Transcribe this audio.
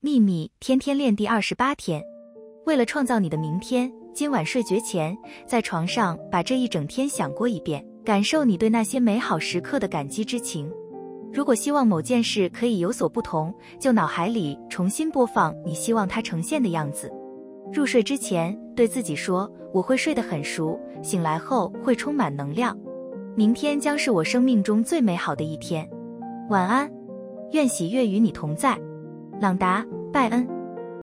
秘密天天练第二十八天，为了创造你的明天，今晚睡觉前在床上把这一整天想过一遍，感受你对那些美好时刻的感激之情。如果希望某件事可以有所不同，就脑海里重新播放你希望它呈现的样子。入睡之前对自己说：“我会睡得很熟，醒来后会充满能量，明天将是我生命中最美好的一天。”晚安，愿喜悦与你同在。朗达·拜恩。